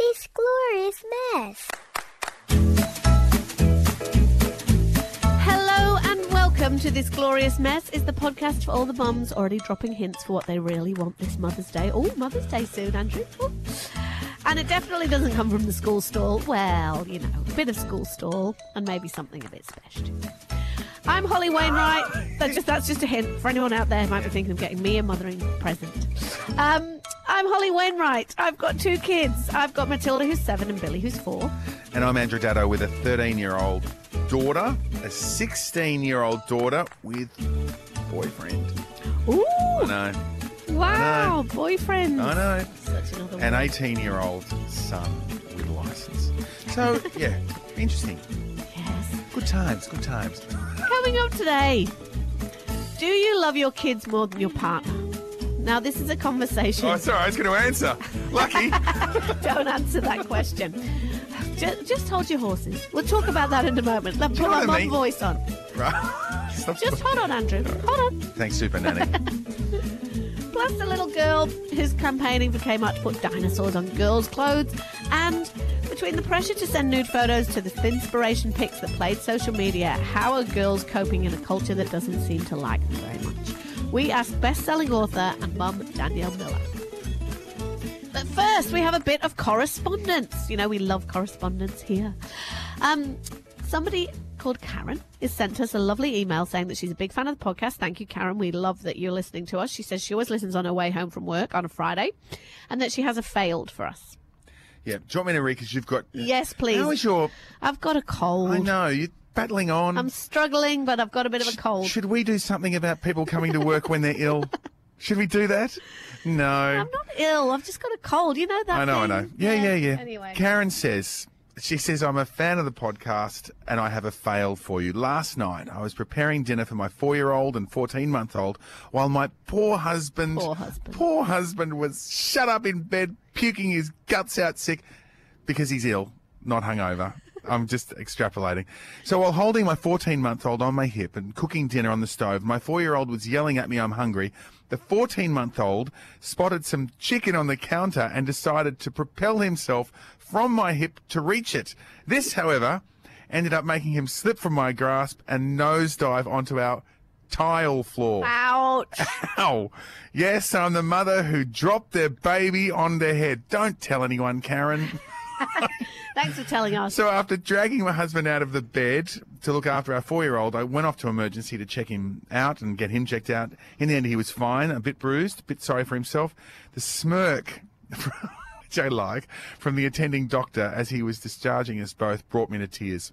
This glorious mess. Hello and welcome to This Glorious Mess is the podcast for all the mums already dropping hints for what they really want this Mother's Day. Oh, Mother's Day soon, Andrew. Oh. And it definitely doesn't come from the school stall. Well, you know, a bit of school stall and maybe something a bit special. I'm Holly Wainwright. That's just, that's just a hint for anyone out there who might be thinking of getting me a mothering present. Um, I'm Holly Wainwright. I've got two kids. I've got Matilda, who's seven, and Billy, who's four. And I'm Andrew Daddo with a 13 year old daughter, a 16 year old daughter with boyfriend. Ooh, I know, wow, boyfriends. I know. Such another An 18 year old son with license. So, yeah, interesting. Yes. Good times, good times. Coming up today, do you love your kids more than your partner? Now, this is a conversation. Oh, sorry, I was going to answer. Lucky. Don't answer that question. Just, just hold your horses. We'll talk about that in a moment. Let's put my mum voice on. right. Just hold on, Andrew. Hold on. Thanks, Super Nanny. Plus, the little girl who's campaigning for Kmart to put dinosaurs on girls' clothes. And between the pressure to send nude photos to the inspiration pics that played social media, how are girls coping in a culture that doesn't seem to like them very much? We ask best selling author and mum Danielle Miller. But first, we have a bit of correspondence. You know, we love correspondence here. Um, somebody called Karen has sent us a lovely email saying that she's a big fan of the podcast. Thank you, Karen. We love that you're listening to us. She says she always listens on her way home from work on a Friday and that she has a failed for us. Yeah, do you want me to read? Because you've got. Yes, please. How is your. I've got a cold. I know, you're battling on. I'm struggling, but I've got a bit of a cold. Should we do something about people coming to work when they're ill? Should we do that? No. I'm not ill. I've just got a cold. You know that. I know, I thing? know. Yeah, yeah, yeah. Anyway. Karen says, she says, I'm a fan of the podcast and I have a fail for you. Last night, I was preparing dinner for my four year old and 14 month old while my poor husband, Poor husband. poor husband was shut up in bed, puking his guts out sick because he's ill, not hungover. I'm just extrapolating. So while holding my 14 month old on my hip and cooking dinner on the stove, my four year old was yelling at me, I'm hungry. The 14 month old spotted some chicken on the counter and decided to propel himself from my hip to reach it. This, however, ended up making him slip from my grasp and nosedive onto our tile floor. Ouch. Ow. Yes, I'm the mother who dropped their baby on their head. Don't tell anyone, Karen. Thanks for telling us. So after dragging my husband out of the bed to look after our four-year-old, I went off to emergency to check him out and get him checked out. In the end, he was fine, a bit bruised, a bit sorry for himself. The smirk, I like, from the attending doctor as he was discharging us both brought me to tears.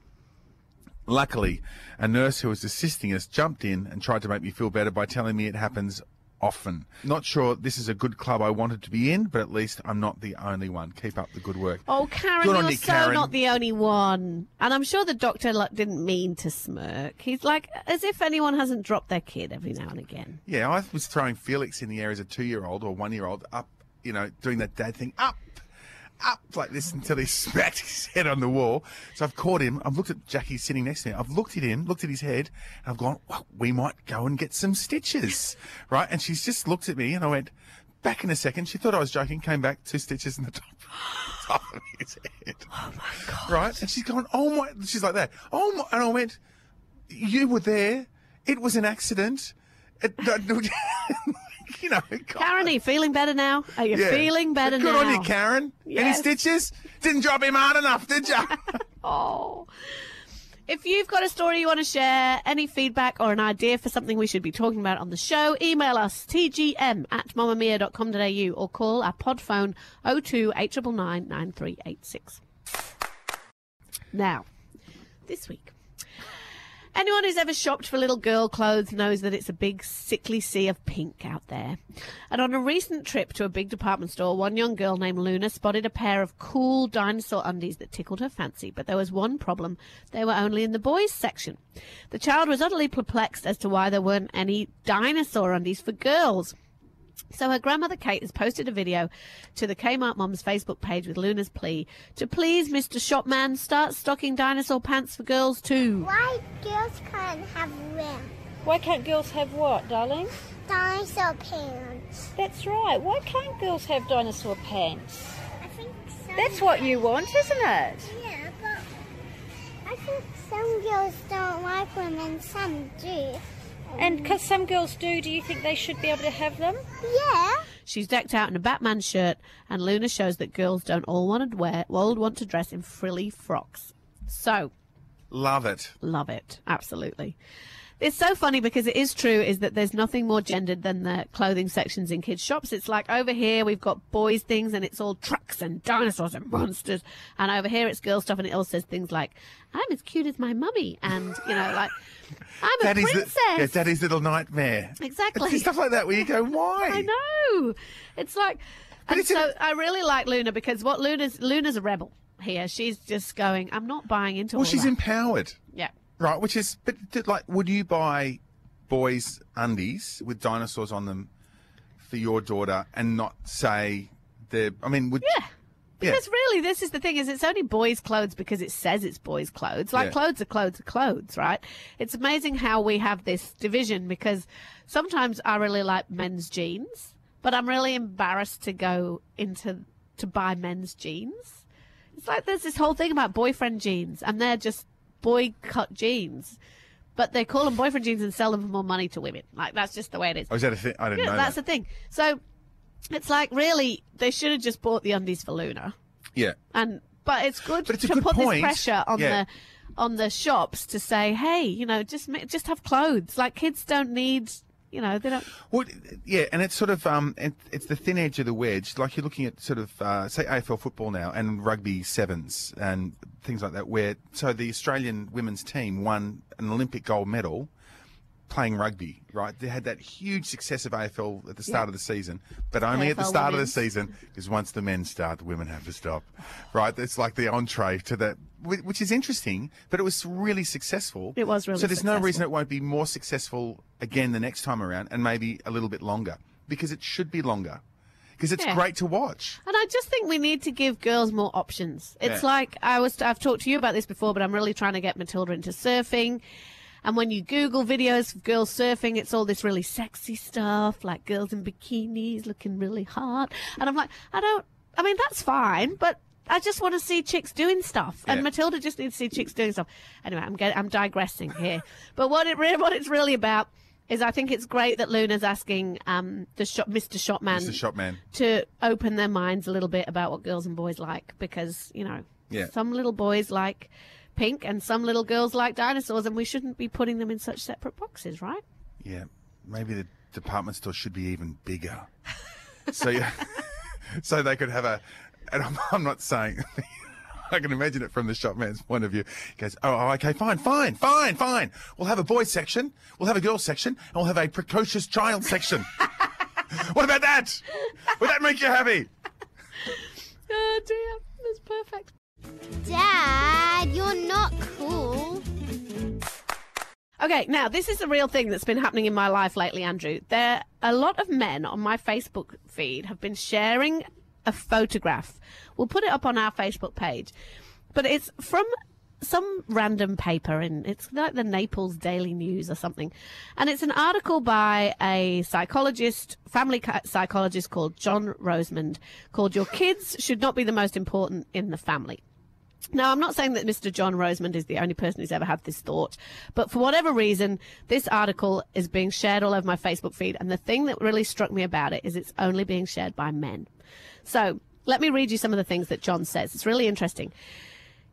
Luckily, a nurse who was assisting us jumped in and tried to make me feel better by telling me it happens often. Not sure this is a good club I wanted to be in, but at least I'm not the only one. Keep up the good work. Oh, Karen, Good you're you, so Karen. not the only one. And I'm sure the doctor like, didn't mean to smirk. He's like, as if anyone hasn't dropped their kid every now and again. Yeah, I was throwing Felix in the air as a two-year-old or one-year-old up, you know, doing that dad thing, up, up like this until he smacked his head on the wall. So I've caught him. I've looked at Jackie sitting next to me. I've looked at him, looked at his head, and I've gone, well, we might go and get some stitches, right? And she's just looked at me, and I went, back in a second. She thought I was joking, came back, two stitches in the top, top of his head. Oh my god! Right? And she's gone, oh my, she's like that. Oh my, and I went, you were there. It was an accident. It, you know, God. Karen, are you feeling better now? Are you Yeah. feeling better Good now? on you, Karen. Any stitches? Didn't drop him hard enough, did you? Oh. If you've got a story you want to share, any feedback or an idea for something we should be talking about on the show, email us tgm at mamamia.com.au or call our pod phone 02 899 9386. Now, this week, Anyone who's ever shopped for little girl clothes knows that it's a big sickly sea of pink out there. And on a recent trip to a big department store, one young girl named Luna spotted a pair of cool dinosaur undies that tickled her fancy. But there was one problem. They were only in the boys section. The child was utterly perplexed as to why there weren't any dinosaur undies for girls. So her grandmother Kate has posted a video to the Kmart Moms Facebook page with Luna's plea to please, Mr. Shopman, start stocking dinosaur pants for girls too. Why girls can't have them? Why can't girls have what, darling? Dinosaur pants. That's right. Why can't girls have dinosaur pants? I think some. That's what you want, isn't it? Yeah, but I think some girls don't like them and some do. And because some girls do, do you think they should be able to have them? Yeah. She's decked out in a Batman shirt, and Luna shows that girls don't all want to wear, all want to dress in frilly frocks. So, Love it. love it, absolutely. It's so funny because it is true is that there's nothing more gendered than the clothing sections in kids shops. It's like over here we've got boys things and it's all trucks and dinosaurs and monsters, and over here it's girl stuff and it all says things like "I'm as cute as my mummy" and you know like "I'm a princess." li- yeah, Daddy's little nightmare. Exactly. It's stuff like that where you go, why? I know. It's like, and it's so a- I really like Luna because what Luna's Luna's a rebel here. She's just going. I'm not buying into. Well, she's that. empowered, Yeah. Right? Which is, but like, would you buy boys' undies with dinosaurs on them for your daughter and not say they're? I mean, would Yeah. Yeah. Because really, this is the thing: is it's only boys' clothes because it says it's boys' clothes. Like Yeah. clothes are clothes are clothes, right? It's amazing how we have this division because sometimes I really like men's jeans, but I'm really embarrassed to go into to buy men's jeans. It's like there's this whole thing about boyfriend jeans, and they're just boy cut jeans, but they call them boyfriend jeans and sell them for more money to women. Like that's just the way it is. Oh, is that a thing? I didn't Yeah, know that's that. the thing. So it's like really, they should have just bought the undies for Luna, yeah. and but it's good But it's to good put point. this pressure on Yeah. the on the shops to say, hey, you know, just just have clothes. Like kids don't need, you know, they don't. Well, yeah, and it's sort of um, it, it's the thin edge of the wedge. Like you're looking at sort of uh, say AFL football now and rugby sevens and things like that. Where so the Australian women's team won an Olympic gold medal playing rugby. Right, they had that huge success of AFL at the start of the season, but only at the AFL start of the season because once the men start, the women have to stop. Right, it's like the entree to that, which is interesting, but it was really successful. It was really so. There's no reason it won't be more successful again the next time around, and maybe a little bit longer because it should be longer because it's Yeah. great to watch. And I just think we need to give girls more options. It's Yeah. like I was I've talked to you about this before, but I'm really trying to get Matilda into surfing. And when you Google videos of girls surfing, it's all this really sexy stuff, like girls in bikinis looking really hot. And I'm like, I don't, I mean, that's fine, but I just want to see chicks doing stuff. And Yeah. Matilda just needs to see chicks doing stuff. Anyway, I'm getting, I'm digressing here. but what it, re- what it's really about is I think it's great that Luna's asking um, the shop, Mr. Shopman, Mr. Shopman. to open their minds a little bit about what girls and boys like because you know Yeah. some little boys like pink and some little girls like dinosaurs and we shouldn't be putting them in such separate boxes right Yeah, maybe the department store should be even bigger. So yeah, so they could have a. And I'm, I'm not saying. I can imagine it from the shopman's point of view. He goes, oh, oh, okay, fine, fine, fine, fine. We'll have a boys section, we'll have a girls section, and we'll have a precocious child section. what about that? Would that make you happy? oh dear that's perfect Dad, you're not cool. Okay, now this is a real thing that's been happening in my life lately, Andrew. There, a lot of men on my Facebook feed have been sharing a photograph. We'll put it up on our Facebook page, but it's from some random paper, and it's like the Naples Daily News or something. And it's an article by a psychologist, family psychologist called John Rosemond, called "Your Kids Should Not Be the Most Important in the Family." Now, I'm not saying that Mr. John Rosemond is the only person who's ever had this thought, but for whatever reason, this article is being shared all over my Facebook feed. And the thing that really struck me about it is it's only being shared by men. So let me read you some of the things that John says. It's really interesting.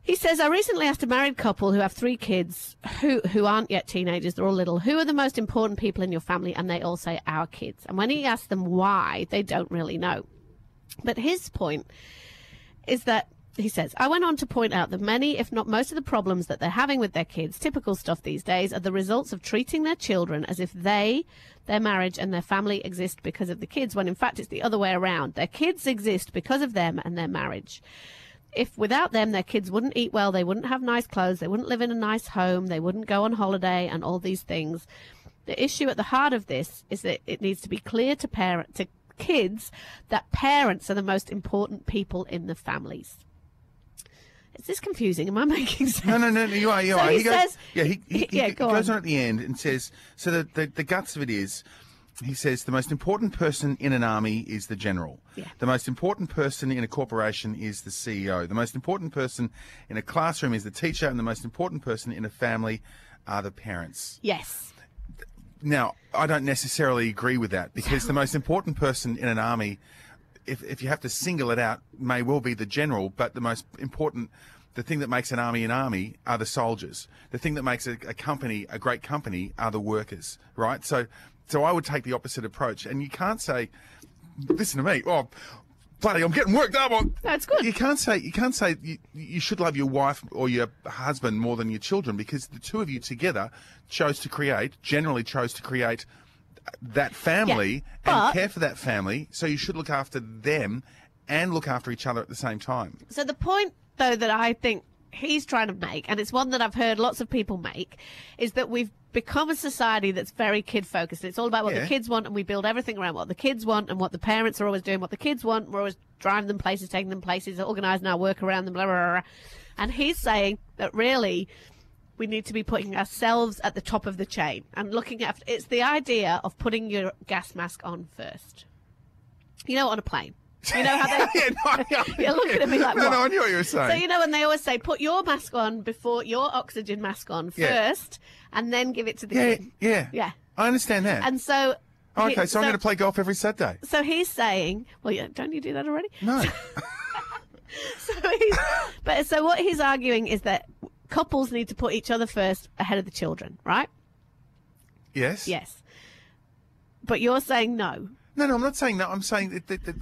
He says, I recently asked a married couple who have three kids who, who aren't yet teenagers, they're all little, who are the most important people in your family? And they all say, our kids. And when he asked them why, they don't really know. But his point is that he says, I went on to point out that many, if not most of the problems that they're having with their kids, typical stuff these days, are the results of treating their children as if they, their marriage, and their family exist because of the kids, when in fact it's the other way around. Their kids exist because of them and their marriage. If without them, their kids wouldn't eat well, they wouldn't have nice clothes, they wouldn't live in a nice home, they wouldn't go on holiday, and all these things. The issue at the heart of this is that it needs to be clear to parent to kids that parents are the most important people in the families. Is this confusing? Am I making sense? No, no, no, no, you are, you So are. he goes, says- yeah, he, he, he- he yeah, go goes on. on. at the end and says, so the, the, the guts of it is, he says, the most important person in an army is the general. Yeah. The most important person in a corporation is the CEO. The most important person in a classroom is the teacher, and the most important person in a family are the parents. Yes. Now, I don't necessarily agree with that because the most important person in an army, if, if you have to single it out, may well be the general, but the most important, the thing that makes an army an army are the soldiers. The thing that makes a, a company a great company are the workers, right? So, so I would take the opposite approach. And you can't say, listen to me, oh, bloody, I'm getting worked up on. That's good. You can't say, you can't say you, you should love your wife or your husband more than your children because the two of you together chose to create, generally chose to create that family but- and care for that family. So you should look after them and look after each other at the same time. So the point, though, that I think he's trying to make, and it's one that I've heard lots of people make, is that we've become a society that's very kid focused. It's all about what Yeah. the kids want, and we build everything around what the kids want and what the parents are always doing. What the kids want, we're always driving them places, taking them places, organising our work around them, blah, blah, blah, blah. And he's saying that really we need to be putting ourselves at the top of the chain and looking at it's the idea of putting your gas mask on first. You know, on a plane. You know how they. yeah, no, no, You're looking at me like, no, what? no, I knew what you were saying. So you know when they always say put your mask on before your oxygen mask on Yeah. first, and then give it to the yeah, kid. yeah, Yeah. I understand that. And so. okay, he- so, I'm going to play golf every Saturday. So he's saying, well, yeah, don't you do that already? No. So he's, but so what he's arguing is that couples need to put each other first ahead of the children, right? yes. Yes. But you're saying no. No, no, I'm not saying that. I'm saying that, that, that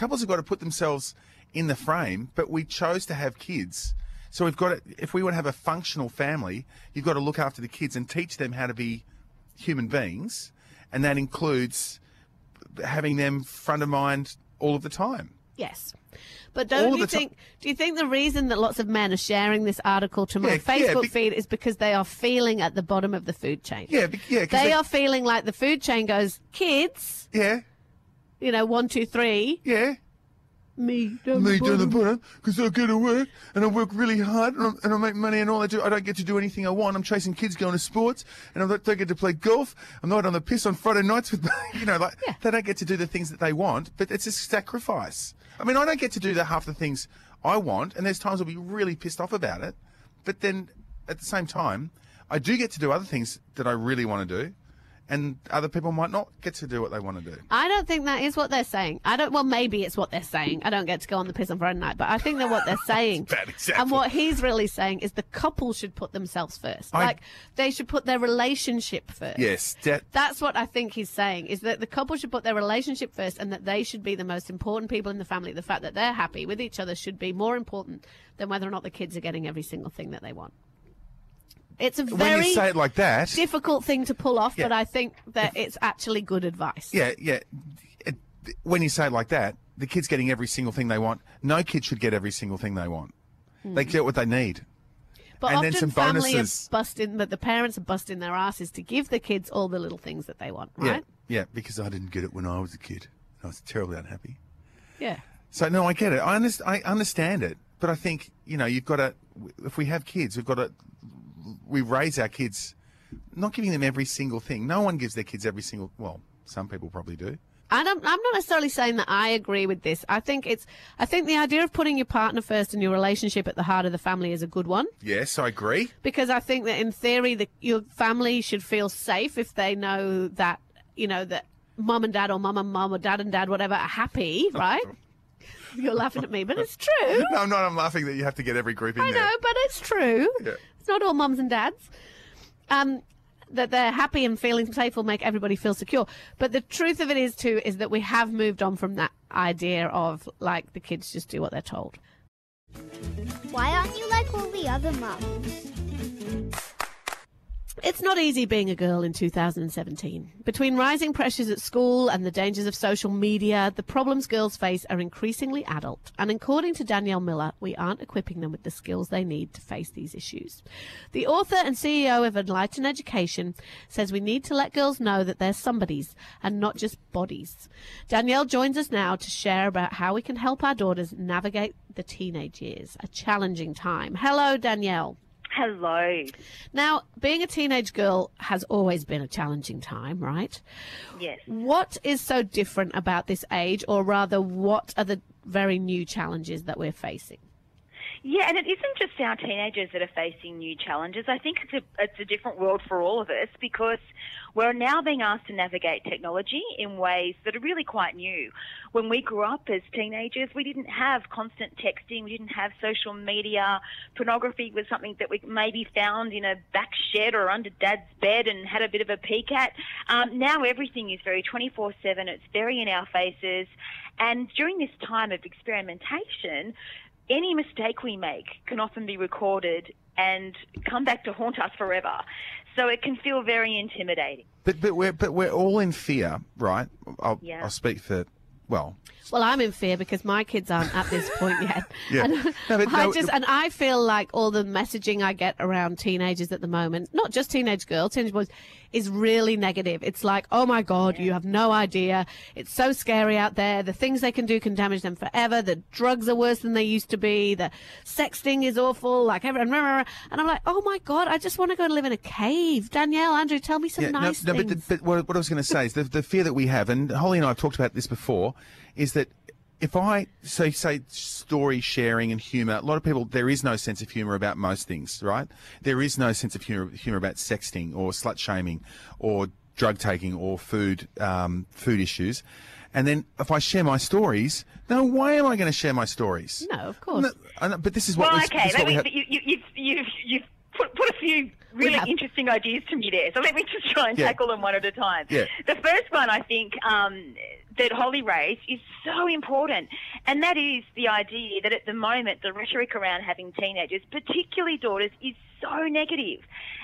couples have got to put themselves in the frame, but we chose to have kids. So we've got to, if we want to have a functional family, you've got to look after the kids and teach them how to be human beings. And that includes having them front of mind all of the time. Yes. But don't of you think? Do you think the reason that lots of men are sharing this article to my Yeah, yeah, Facebook be- feed is because they are feeling at the bottom of the food chain? Yeah, be- yeah, They they- are feeling like the food chain goes, kids, Yeah, you know, one, two, three, yeah. me, down Me the down the bottom. because I go to work and I work really hard and, I'm, and I make money and all I do I don't get to do anything I want. I'm chasing kids going to sports and I don't don't get to play golf. I'm not on the piss on Friday nights with you know like Yeah. they don't get to do the things that they want. But it's a sacrifice. I mean I don't get to do the half the things I want and there's times I'll be really pissed off about it. But then at the same time I do get to do other things that I really want to do. And other people might not get to do what they want to do. I don't think that is what they're saying. I don't. Well, maybe it's what they're saying. I don't get to go on the piss on Friday night, but I think that what they're saying, and what he's really saying is the couple should put themselves first. I- like they should put their relationship first. Yes, that That's what I think he's saying is that the couple should put their relationship first and that they should be the most important people in the family. The fact that they're happy with each other should be more important than whether or not the kids are getting every single thing that they want. It's a when very you say it like that, difficult thing to pull off, Yeah. but I think that it's actually good advice. Yeah, yeah. It, when you say it like that, the kid's getting every single thing they want. No kid should get every single thing they want. They hmm. get what they need. But and then often some family bonuses. are busting, but the parents are busting their asses to give the kids all the little things that they want, right? Yeah, yeah. Because I didn't get it when I was a kid. I was terribly unhappy. Yeah. So no, I get it. I, underst- I understand it, but I think you know you've got to. If we have kids, we've got to. We raise our kids, not giving them every single thing. No one gives their kids every single. Well, some people probably do. I don't, I'm not necessarily saying that I agree with this. I think it's, I think the idea of putting your partner first and your relationship at the heart of the family is a good one. Yes, I agree. because I think that in theory, the, your family should feel safe if they know that you know that mum and dad or mum and mum or dad and dad whatever are happy, right? You're laughing at me, but it's true. No, I'm not. I'm laughing that you have to get every group in I there. know, but it's true. Yeah. It's not all mums and dads. Um, that they're happy and feeling safe will make everybody feel secure. But the truth of it is too is that we have moved on from that idea of like the kids just do what they're told. Why aren't you like all the other mums? It's not easy being a girl in 2017. Between rising pressures at school and the dangers of social media, the problems girls face are increasingly adult. And according to Danielle Miller, we aren't equipping them with the skills they need to face these issues. The author and CEO of Enlighten Education says we need to let girls know that they're somebodies and not just bodies. Danielle joins us now to share about how we can help our daughters navigate the teenage years, a challenging time. Hello, Danielle. Hello. Now, being a teenage girl has always been a challenging time, right? Yes. What is so different about this age, or rather, what are the very new challenges that we're facing? Yeah, and it isn't just our teenagers that are facing new challenges. I think it's a, it's a different world for all of us because we're now being asked to navigate technology in ways that are really quite new. When we grew up as teenagers, we didn't have constant texting, we didn't have social media. Pornography was something that we maybe found in a back shed or under dad's bed and had a bit of a peek at. Um, now everything is very 24 7, it's very in our faces. And during this time of experimentation, any mistake we make can often be recorded and come back to haunt us forever. So it can feel very intimidating. But but we're but we're all in fear, right? I'll, Yeah. I'll speak for well. Well, I'm in fear because my kids aren't at this point yet. Yeah. And, No, but I no, just, and I feel like all the messaging I get around teenagers at the moment, not just teenage girls, teenage boys, is really negative. It's like, oh my God, you have no idea. It's so scary out there. The things they can do can damage them forever. The drugs are worse than they used to be. The sexting is awful. Like everyone, and I'm like, oh my God, I just want to go and live in a cave. Danielle, Andrew, tell me some Yeah, nice no, no, but, things. the, but what, what I was going to say is the, the fear that we have, and Holly and I have talked about this before, is that if I say say story sharing and humour, a lot of people there is no sense of humour about most things, right? There is no sense of humour humour about sexting or slut shaming or drug taking or food um, food issues. And then if I share my stories, no way am I going to share my stories. no, of course. No, I know, but this is what Well, we- okay, this is what we me, have- you, you, you've, you've, you've put, put a few really have- interesting ideas to me there. So let me just try and Yeah. tackle them one at a time. Yeah. The first one, I think, um, that Holly raised is so important, and that is the idea that at the moment the rhetoric around having teenagers, particularly daughters, is so negative.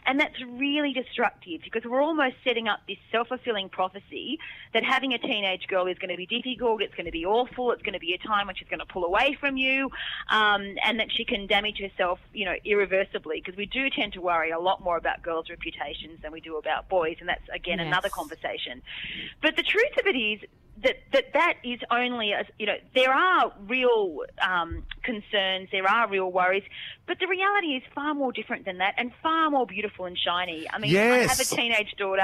And that's really destructive because we're almost setting up this self fulfilling prophecy that having a teenage girl is going to be difficult, it's going to be awful, it's going to be a time when she's going to pull away from you, um, and that she can damage herself, you know, irreversibly. Because we do tend to worry a lot more about girls' reputations than we do about boys, and that's, again, Yes. another conversation. But the truth of it is, that, that that is only a, you know there are real um, concerns there are real worries but the reality is far more different than that and far more beautiful and shiny. I mean I have a teenage daughter.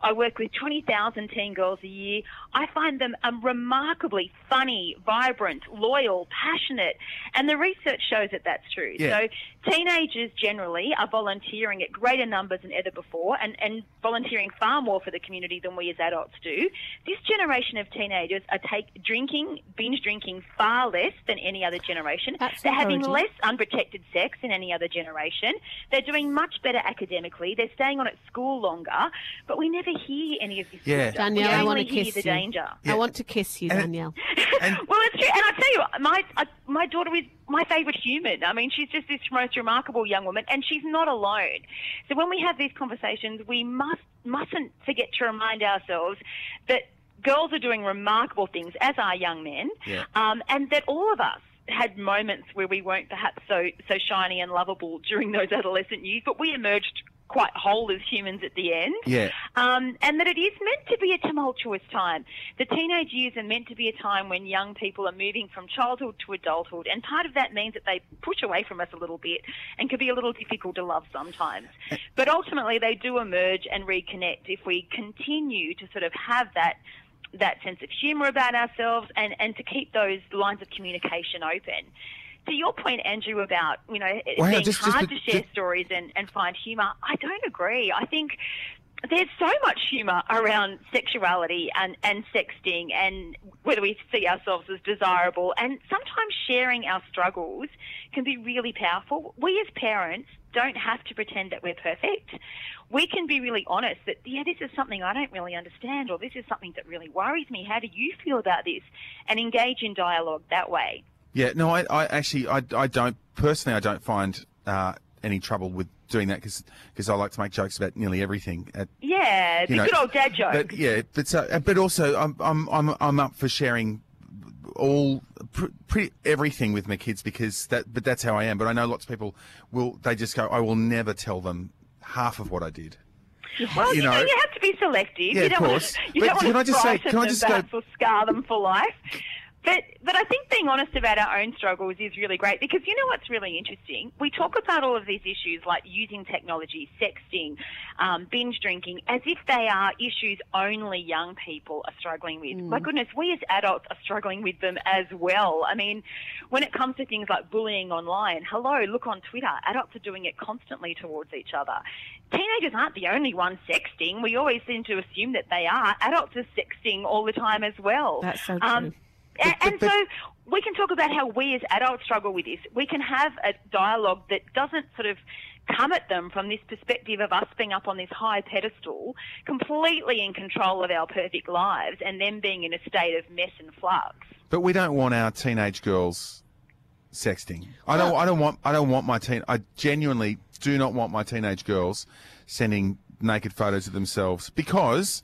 I work with 20,000 teen girls a year. I find them um, remarkably funny vibrant loyal passionate and the research shows that that's true. Yeah. so teenagers generally are volunteering at greater numbers than ever before and, and volunteering far more for the community than we as adults do. This generation of teenagers are take drinking, binge drinking far less than any other generation. That's They're having less unprotected sex than any other generation. They're doing much better academically. They're staying on at school longer, but we never hear any of this. Yeah. stuff. Danielle, we I want to kiss the you. danger. I want to kiss you, And- Danielle. And- well, it's true, and I tell you, my uh, my daughter is my favourite human. I mean, she's just this most remarkable young woman, and she's not alone. So when we have these conversations, we must mustn't forget to remind ourselves that girls are doing remarkable things, as are young men, Yeah. um, and that all of us had moments where we weren't perhaps so so shiny and lovable during those adolescent years, but we emerged quite whole as humans at the end Yeah. um, and that it is meant to be a tumultuous time. The teenage years are meant to be a time when young people are moving from childhood to adulthood, and part of that means that they push away from us a little bit and can be a little difficult to love sometimes. But ultimately, they do emerge and reconnect if we continue to sort of have that. That sense of humour about ourselves and, and to keep those lines of communication open. To your point, Andrew, about you know it being just- just hard to- to share just- stories and, and find humour, I don't agree. I think there's so much humour around sexuality and, and sexting and whether we see ourselves as desirable. And sometimes sharing our struggles can be really powerful. We as parents don't have to pretend that we're perfect. We can be really honest that, yeah, this is something I don't really understand or this is something that really worries me. How do you feel about this? And engage in dialogue that way. Yeah, no, I, I actually, I, I don't personally, I don't find uh, any trouble with doing that because I like to make jokes about nearly everything. At, Yeah, the you know, good old dad joke. But yeah, but so, uh, but also I'm I'm I'm I'm up for sharing all pr- pretty everything with my kids because that but that's how I am. But I know lots of people will they just go I will never tell them half of what I did. Well, you know, you have to be selective. Yeah, you of don't course. Want to, you But don't want can to I just say- can I just go- scar them for life. But but I think being honest about our own struggles is really great because you know what's really interesting? We talk about all of these issues like using technology, sexting, um, binge drinking, as if they are issues only young people are struggling with. My goodness, we as adults are struggling with them as well. I mean, when it comes to things like bullying online, hello, look on Twitter, adults are doing it constantly towards each other. Teenagers aren't the only ones sexting. We always seem to assume that they are. Adults are sexting all the time as well. That's so Um, true. and, But- and but- so we can talk about how we as adults struggle with this. We can have a dialogue that doesn't sort of come at them from this perspective of us being up on this high pedestal, completely in control of our perfect lives, and them being in a state of mess and flux. But we don't want our teenage girls sexting. I don't. I don't want. I don't want my teen. I genuinely do not want my teenage girls sending naked photos of themselves because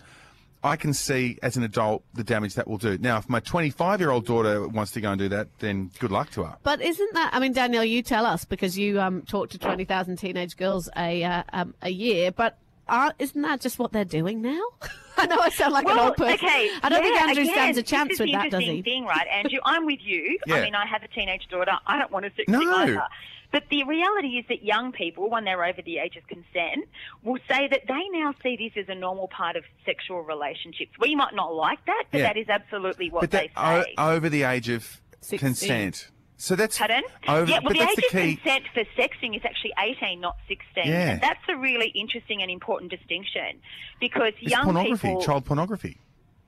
I can see as an adult the damage that will do. Now, if my 25 year old daughter wants to go and do that, then good luck to her. But isn't that? I mean, Danielle, you tell us because you um, talk to twenty thousand teenage girls a uh, um, a year. But are, isn't that just what they're doing now? I know I sound like an old person. okay. I don't think yeah, Andrew again, stands a this chance is with the that, does interesting he? thing, right, Andrew? I'm with you. Yeah. I mean, I have a teenage daughter. I don't want to sex No. either. But the reality is that young people, when they're over the age of consent, will say that they now see this as a normal part of sexual relationships. We might not like that, but Yeah. that is absolutely what but they say. o- over the age of 16. consent. So that's Pardon? over. yeah, well, but the age the of key. consent for sexting is actually 18, not 16. Yeah. And that's a really interesting and important distinction because It's young pornography, people. child pornography.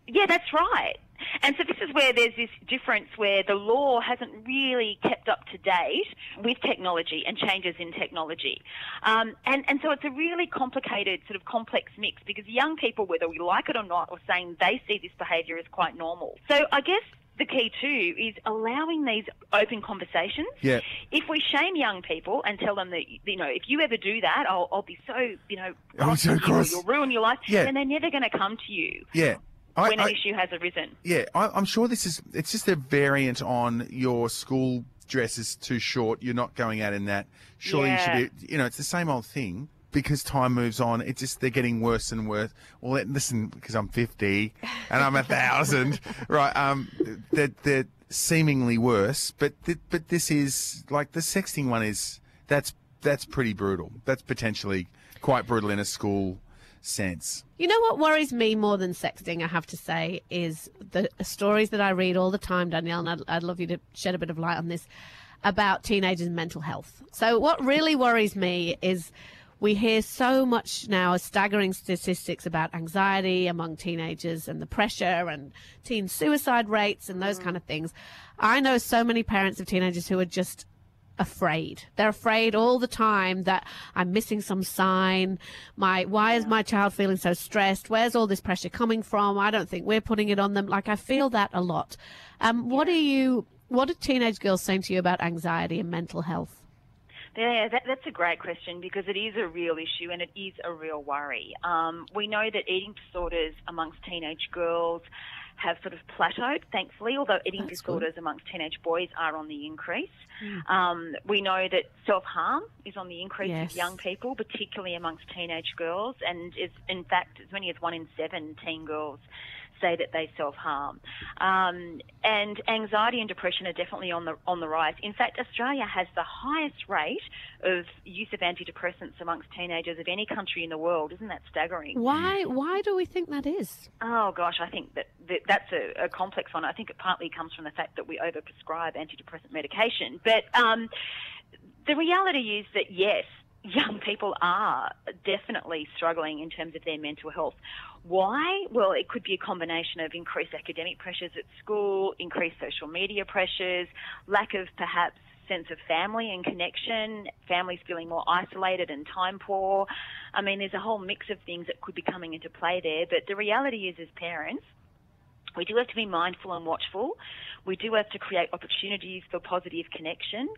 Yeah, that's right. And so this is where there's this difference where the law hasn't really kept up to date with technology and changes in technology. Um, and, and so it's a really complicated, sort of complex mix because young people, whether we like it or not, are saying they see this behaviour as quite normal. So I guess the key too is allowing these open conversations. Yeah. If we shame young people and tell them that, you know, if you ever do that, I'll, I'll be so, you know, Oh, so with you or cross. You'll ruin your life. Yeah. Then they're never going to come to you Yeah. I, when an I- issue has arisen. Yeah, I, I'm sure this is. It's just a variant on your school dress is too short. You're not going out in that. Surely you should be. You know, it's the same old thing. Because time moves on, it just they're getting worse and worse. Well, listen, because I'm 50 and I'm a thousand, right? Um, they're, they're seemingly worse, but th- but this is like the sexting one is that's that's pretty brutal. That's potentially quite brutal in a school sense. You know what worries me more than sexting, I have to say, is the stories that I read all the time, Danielle, and I'd, I'd love you to shed a bit of light on this about teenagers' mental health. So, what really worries me is we hear so much now staggering statistics about anxiety among teenagers and the pressure and teen suicide rates and those mm. kind of things. I know so many parents of teenagers who are just afraid. They're afraid all the time that I'm missing some sign. My why is my child feeling so stressed? Where's all this pressure coming from? I don't think we're putting it on them. Like I feel that a lot. Um, what are you? What are teenage girls saying to you about anxiety and mental health? Yeah, that, that's a great question because it is a real issue and it is a real worry. Um, we know that eating disorders amongst teenage girls have sort of plateaued, thankfully, although eating That's disorders amongst teenage boys are on the increase. Um, we know that self harm is on the increase Yes. with young people, particularly amongst teenage girls, and is in fact as many as one in seven teen girls say that they self harm. Um, and anxiety and depression are definitely on the on the rise. In fact, Australia has the highest rate of use of antidepressants amongst teenagers of any country in the world. Isn't that staggering? Why? Why do we think that is? Oh gosh, I think that, that that's a, a complex one. I think it partly comes from the fact that we overprescribe antidepressant medication. But um, the reality is that yes, young people are definitely struggling in terms of their mental health. Why? Well, it could be a combination of increased academic pressures at school, increased social media pressures, lack of perhaps sense of family and connection, families feeling more isolated and time poor. I mean, there's a whole mix of things that could be coming into play there. But the reality is, as parents, we do have to be mindful and watchful. We do have to create opportunities for positive connection.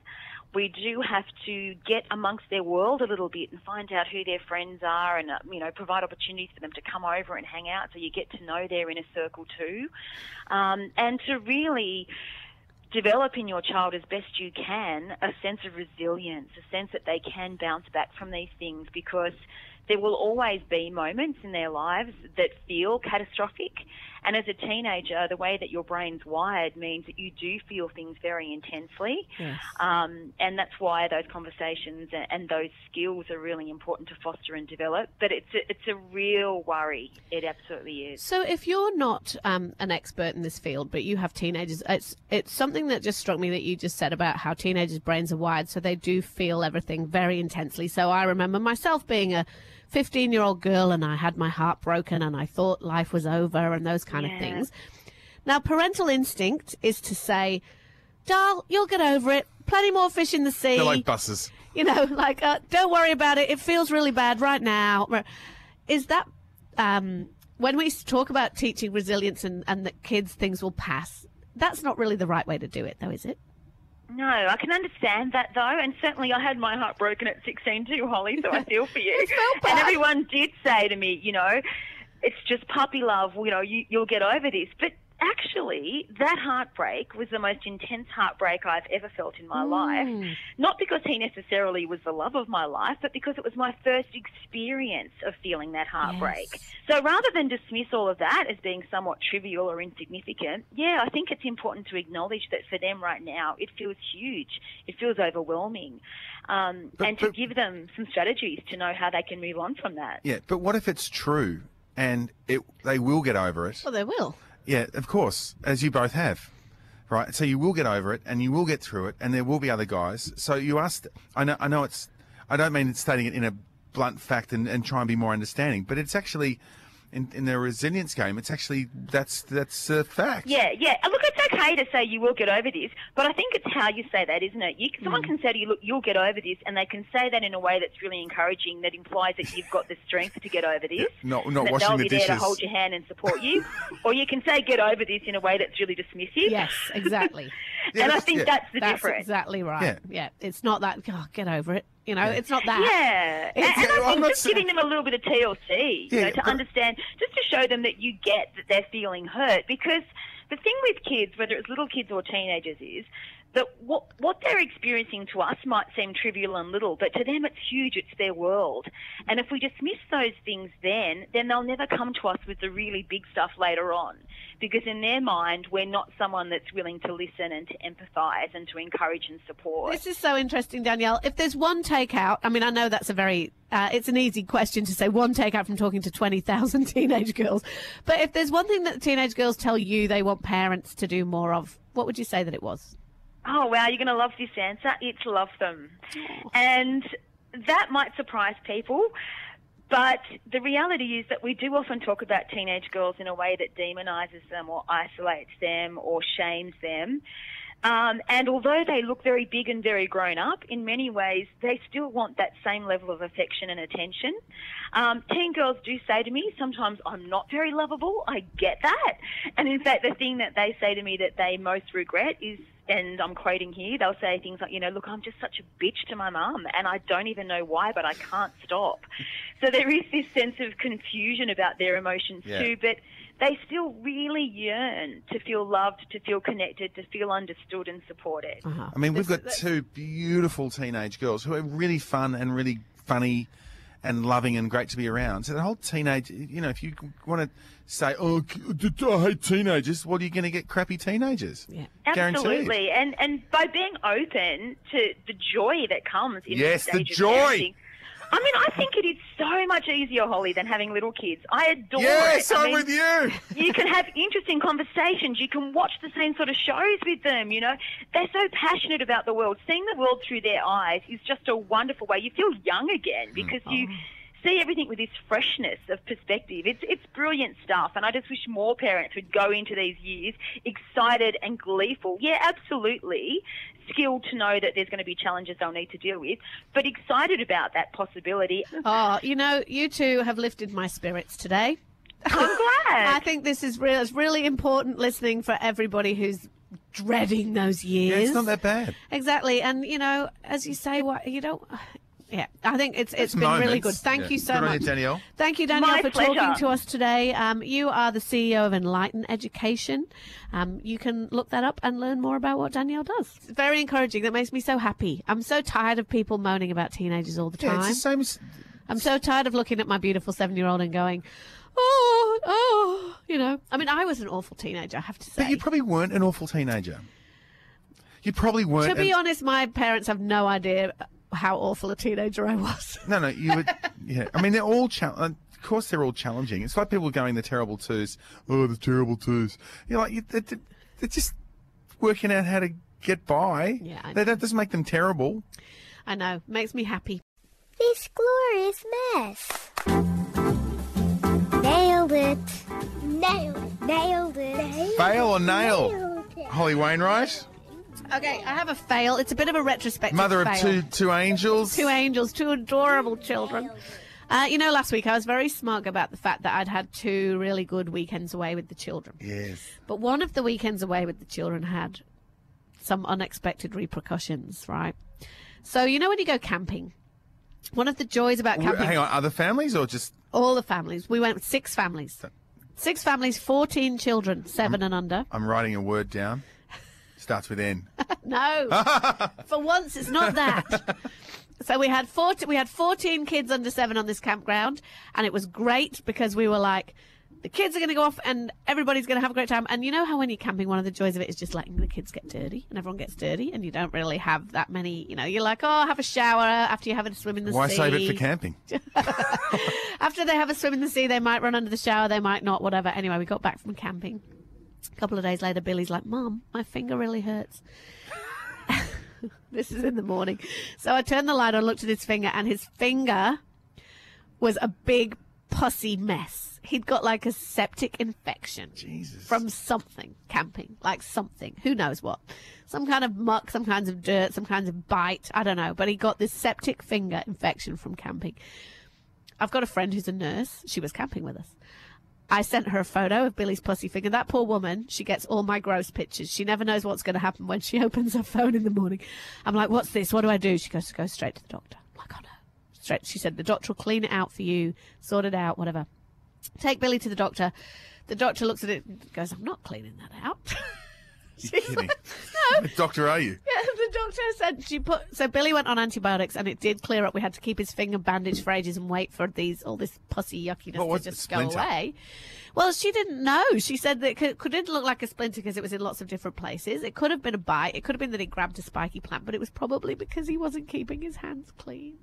We do have to get amongst their world a little bit and find out who their friends are and, uh, you know, provide opportunities for them to come over and hang out so you get to know their inner circle too. Um, and to really develop in your child as best you can a sense of resilience, a sense that they can bounce back from these things because there will always be moments in their lives that feel catastrophic. And as a teenager, the way that your brain's wired means that you do feel things very intensely. Yes. Um, and that's why those conversations and, those skills are really important to foster and develop. But it's a, it's a real worry. It absolutely is. So, if you're not um, an expert in this field, but you have teenagers, it's it's something that just struck me that you just said about how teenagers' brains are wired, so they do feel everything very intensely. So, I remember myself being a 15 year old girl and I had my heart broken and I thought life was over and those kind Yeah. of things. Now, parental instinct is to say, Darl, you'll get over it. Plenty more fish in the sea. They're like buses. you know, like, uh, don't worry about it. It feels really bad right now. Is that, um, when we talk about teaching resilience and, and that kids things will pass, that's not really the right way to do it, though, is it? No, I can understand that though, and certainly I had my heart broken at 16 too, Holly. So I feel for you. and everyone did say to me, you know, it's just puppy love. You know, you, you'll get over this. But actually, that heartbreak was the most intense heartbreak I've ever felt in my life. Not because he necessarily was the love of my life, but because it was my first experience of feeling that heartbreak. So rather than dismiss all of that as being somewhat trivial or insignificant, yeah, I think it's important to acknowledge that for them right now, it feels huge. It feels overwhelming. Um, But- and to but- give them some strategies to know how they can move on from that. Yeah, but what if it's true and it they will get over it? Well, they will. Yeah, of course, as you both have. Right, so you will get over it, and you will get through it, and there will be other guys. So you asked. I know. I know it's. I don't mean stating it in a blunt fact and, and try and be more understanding, but it's actually, in, in the resilience game, it's actually that's that's a fact. Yeah, yeah. And Look, it's okay to say you will get over this, but I think it's how you say that, isn't it? You, hmm. someone can say to you, look, you'll get over this, and they can say that in a way that's really encouraging, that implies that you've got the strength to get over this. Not not that washing they'll the be there to hold your hand and support you. or you can say get over this in a way that's really dismissive. Yes, exactly. Yeah, and I think yeah. that's the That's difference. exactly right. Yeah. Yeah. It's not that, oh, get over it. You know, it's not that. Yeah, and, It's- and I think just giving them a little bit of TLC, you Yeah, know, to but- understand, just to show them that you get that they're feeling hurt. Because the thing with kids, whether it's little kids or teenagers, is that what what they're experiencing to us might seem trivial and little, but to them it's huge. It's their world, and if we dismiss those things, then then they'll never come to us with the really big stuff later on, because in their mind we're not someone that's willing to listen and to empathise and to encourage and support. This is so interesting, Danielle. If there's one takeout, I mean, I know that's a very, uh, it's an easy question to say one takeout from talking to 20,000 teenage girls. But if there's one thing that teenage girls tell you they want parents to do more of, what would you say that it was? Oh, wow, you're going to love this answer. It's love them. Oh. And that might surprise people. But the reality is that we do often talk about teenage girls in a way that demonizes them or isolates them or shames them. Um, and although they look very big and very grown up, in many ways they still want that same level of affection and attention. Um, teen girls do say to me, sometimes I'm not very lovable. I get that. And in fact, the thing that they say to me that they most regret is, and I'm quoting here, they'll say things like, you know, look, I'm just such a bitch to my mum and I don't even know why, but I can't stop. So there is this sense of confusion about their emotions Yeah. too, but they still really yearn to feel loved, to feel connected, to feel understood and supported. Uh-huh. I mean, we've got two beautiful teenage girls who are really fun and really funny and loving and great to be around. So the whole teenage, you know, if you want to say, oh, I hate teenagers, well, you're going to get crappy teenagers. Yeah. Guaranteed. Absolutely, and and by being open to the joy that comes in Yes, the stage of joy. I mean, I think it is so much easier, Holly, than having little kids. I adore Yes, it. I I'm mean, with you. you can have interesting conversations. You can watch the same sort of shows with them. You know, they're so passionate about the world. Seeing the world through their eyes is just a wonderful way. You feel young again because you oh. See everything with this freshness of perspective. It's it's brilliant stuff, and I just wish more parents would go into these years excited and gleeful. Yeah, absolutely. Skilled to know that there's going to be challenges they'll need to deal with, but excited about that possibility. Oh, you know, you two have lifted my spirits today. I'm glad. I think this is real. It's really important listening for everybody who's dreading those years. Yeah, it's not that bad. Exactly, and you know, as you say, what you don't. Yeah, I think it's it's been really good. Thank Yeah. you so Good much, you, Danielle. Thank you, Danielle, My for talking to us today. Um, you are the CEO of Enlighten Education. Um, you can look that up and learn more about what Danielle does. It's very encouraging. That makes me so happy. I'm so tired of people moaning about teenagers all the Yeah, time. it's the same as. I'm so tired of looking at my beautiful seven year old and going, oh, oh, you know. I mean, I was an awful teenager, I have to say. But you probably weren't an awful teenager. You probably weren't. to be and- honest, my parents have no idea how awful a teenager I was. No, no, you would. yeah, I mean, they're all chal- uh, Of course, they're all challenging. It's like people going the terrible twos. Oh, the terrible twos. You're like, you, they're, they're just working out how to get by. Yeah, I that, that doesn't make them terrible. I know, makes me happy. This glorious mess. Nailed it. Nailed it. Nailed it. Fail or nail? Nailed it. Holly Wainwright, Okay, I have a fail. It's a bit of a retrospective mother of fail. two two angels. Two angels, two adorable children. Uh, you know, last week I was very smug about the fact that I'd had two really good weekends away with the children. Yes. But one of the weekends away with the children had some unexpected repercussions, right? So, you know, when you go camping, one of the joys about camping, Hang on, other families or just all the families, we went with six families. Six families, 14 children, 7 and under. I'm writing a word down. Starts with N. No, for once it's not that. So we had 14, we had 14 kids under seven on this campground, and it was great because we were like, the kids are going to go off and everybody's going to have a great time. And you know how when you're camping, one of the joys of it is just letting the kids get dirty, and everyone gets dirty, and you don't really have that many. You know, you're like, oh, have a shower after you have a swim in the Why sea. Why save it for camping? After they have a swim in the sea, they might run under the shower, they might not, whatever. Anyway, we got back from camping. A couple of days later, Billy's like, Mom, my finger really hurts. this is in the morning. So I turned the light on, looked at his finger, and his finger was a big pussy mess. He'd got like a septic infection Jesus. from something camping, like something. Who knows what? Some kind of muck, some kinds of dirt, some kinds of bite. I don't know. But he got this septic finger infection from camping. I've got a friend who's a nurse. She was camping with us. I sent her a photo of Billy's pussy finger. That poor woman, she gets all my gross pictures. She never knows what's going to happen when she opens her phone in the morning. I'm like, what's this? What do I do? She goes, go straight to the doctor. I'm like, oh no. Straight. She said, the doctor will clean it out for you, sort it out, whatever. Take Billy to the doctor. The doctor looks at it and goes, I'm not cleaning that out. Kidding. What doctor are you? Yeah, the doctor said she put so Billy went on antibiotics and it did clear up. We had to keep his finger bandaged for ages and wait for these all this pussy yuckiness to just go away. Well, she didn't know. She said that it could, could didn't look like a splinter because it was in lots of different places. It could have been a bite. It could have been that he grabbed a spiky plant, but it was probably because he wasn't keeping his hands clean.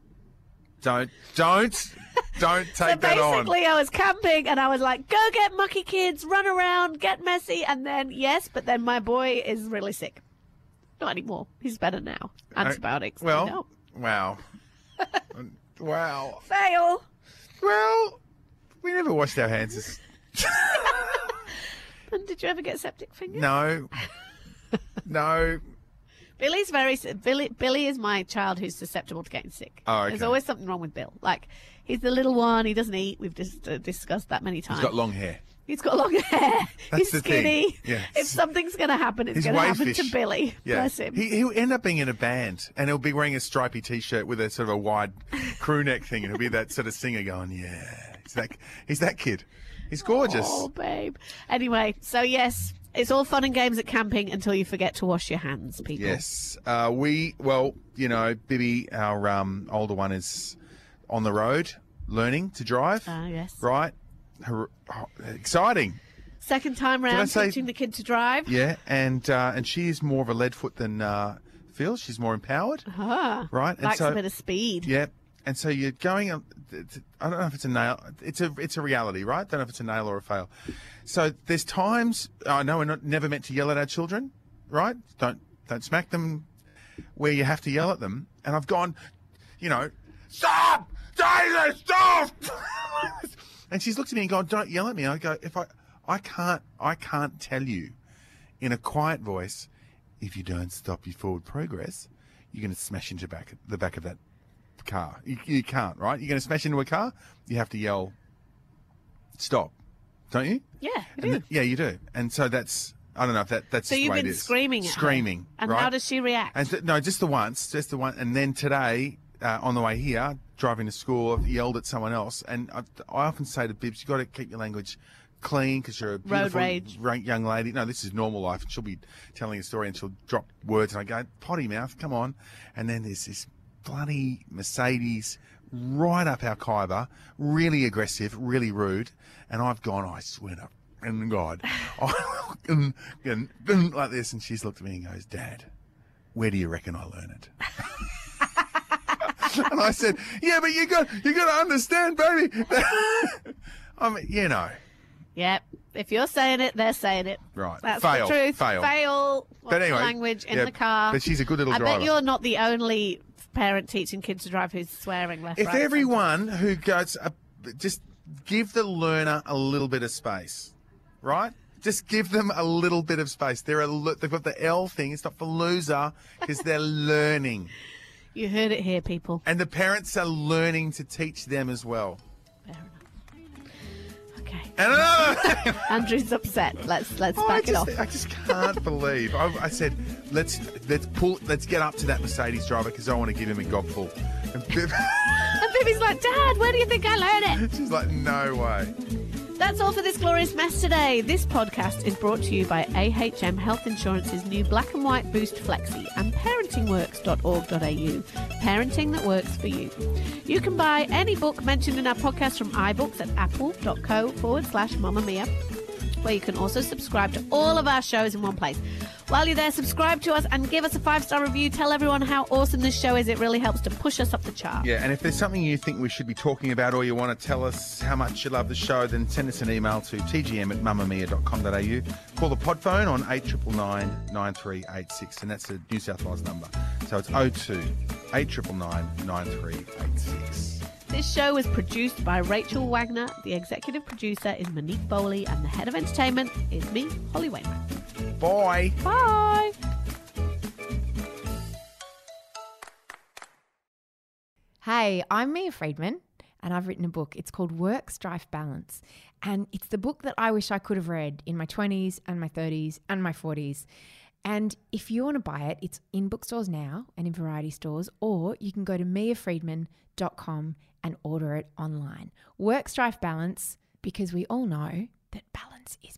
Don't, don't, don't take So that on. basically, I was camping and I was like, "Go get mucky kids, run around, get messy," and then yes, but then my boy is really sick. Not anymore. He's better now. Antibiotics. Uh, Well, no. wow. wow. fail. Well, we never washed our hands. And did you ever get septic finger? No. No. Billy's very Billy. Billy is my child who's susceptible to getting sick. Oh, okay. There's always something wrong with Bill. Like he's the little one. He doesn't eat. We've just uh, discussed that many times. He's got long hair. He's got long hair. That's he's skinny. Yeah. If something's going to happen, it's going to happen to Billy. Yeah. Bless him. He, he'll end up being in a band and he'll be wearing a stripy t shirt with a sort of a wide crew neck thing and he'll be that sort of singer going, Yeah. He's that, he's that kid. He's gorgeous. Oh, babe. Anyway, so yes, it's all fun and games at camping until you forget to wash your hands, people. Yes. Uh, we, well, you know, Bibby, our um, older one, is on the road learning to drive. Ah, yes. Right? Her, oh, exciting. Second time round say- teaching the kid to drive. Yeah. And uh, and she is more of a lead foot than uh, Phil. She's more empowered. Ah, Right. And likes so, a bit of speed. Yeah. And so you're going. I don't know if it's a nail. It's a it's a reality, right? Don't know if it's a nail or a fail. So there's times oh, I know we're not never meant to yell at our children, right? Don't don't smack them where you have to yell at them. And I've gone, you know, stop, Daisy, stop. and she's looked at me and gone, don't yell at me. I go, if I I can't I can't tell you in a quiet voice, if you don't stop your forward progress, you're going to smash into back the back of that car. You, you can't, right? You're going to smash into a car. You have to yell, stop. don't you? Yeah, you do. th- yeah, you do. And so that's I don't know if that that's So just the you've way been is. screaming at her. screaming, And right? how does she react? And th- no, just the once, just the one. And then today, uh, on the way here, driving to school, I've yelled at someone else. And I, I often say to Bibs, you've got to keep your language clean because you're a beautiful young lady. No, this is normal life. And she'll be telling a story and she'll drop words. And I go, potty mouth, come on. And then there's this bloody Mercedes right up our Khyber, really aggressive, really rude. And I've gone, I swear to and God, I, and, and, and like this. And she's looked at me and goes, Dad, where do you reckon I learn it? and I said, Yeah, but you got you got to understand, baby. I mean, you know, Yep. If you're saying it, they're saying it. Right. That's Fail. the truth. Fail. Fail. But anyway, language in yeah, the car. but she's a good little I driver. bet you're not the only parent teaching kids to drive who's swearing left. if right, everyone who goes, uh, just give the learner a little bit of space, right? Just give them a little bit of space. They're a, they've got the L thing. It's not for loser because they're learning. You heard it here, people. and the parents are learning to teach them as well. Okay. And another. Andrew's upset. Let's let's Oh, back it off. I just can't believe. I, I said, let's let's pull, let's get up to that Mercedes driver because I want to give him a gobful. And Bib, And Phoebe's like, Dad, where do you think I learned it? she's like, no way. That's all for this glorious mess today. This podcast is brought to you by AHM Health Insurance's new Black and White Boost Flexi and parentingworks.org.au. Parenting that works for you. You can buy any book mentioned in our podcast from iBooks at apple.co forward slash mamamia, where you can also subscribe to all of our shows in one place. While you're there, subscribe to us and give us a five star review. Tell everyone how awesome this show is. It really helps to push us up the chart. Yeah, and if there's something you think we should be talking about or you want to tell us how much you love the show, then send us an email to tgm at mamamia.com.au. Call the pod phone on 8999 9386, and that's the New South Wales number. So it's 02 8999 9386. This show was produced by Rachel Wagner. The executive producer is Monique Bowley, and the head of entertainment is me, Holly Wainwright. Bye. Bye. Hey, I'm Mia Freedman, and I've written a book. It's called Work Strife Balance. And it's the book that I wish I could have read in my 20s and my 30s and my 40s. And if you want to buy it, it's in bookstores now and in variety stores, or you can go to miafreedman.com and order it online. Work Strife Balance, because we all know that balance is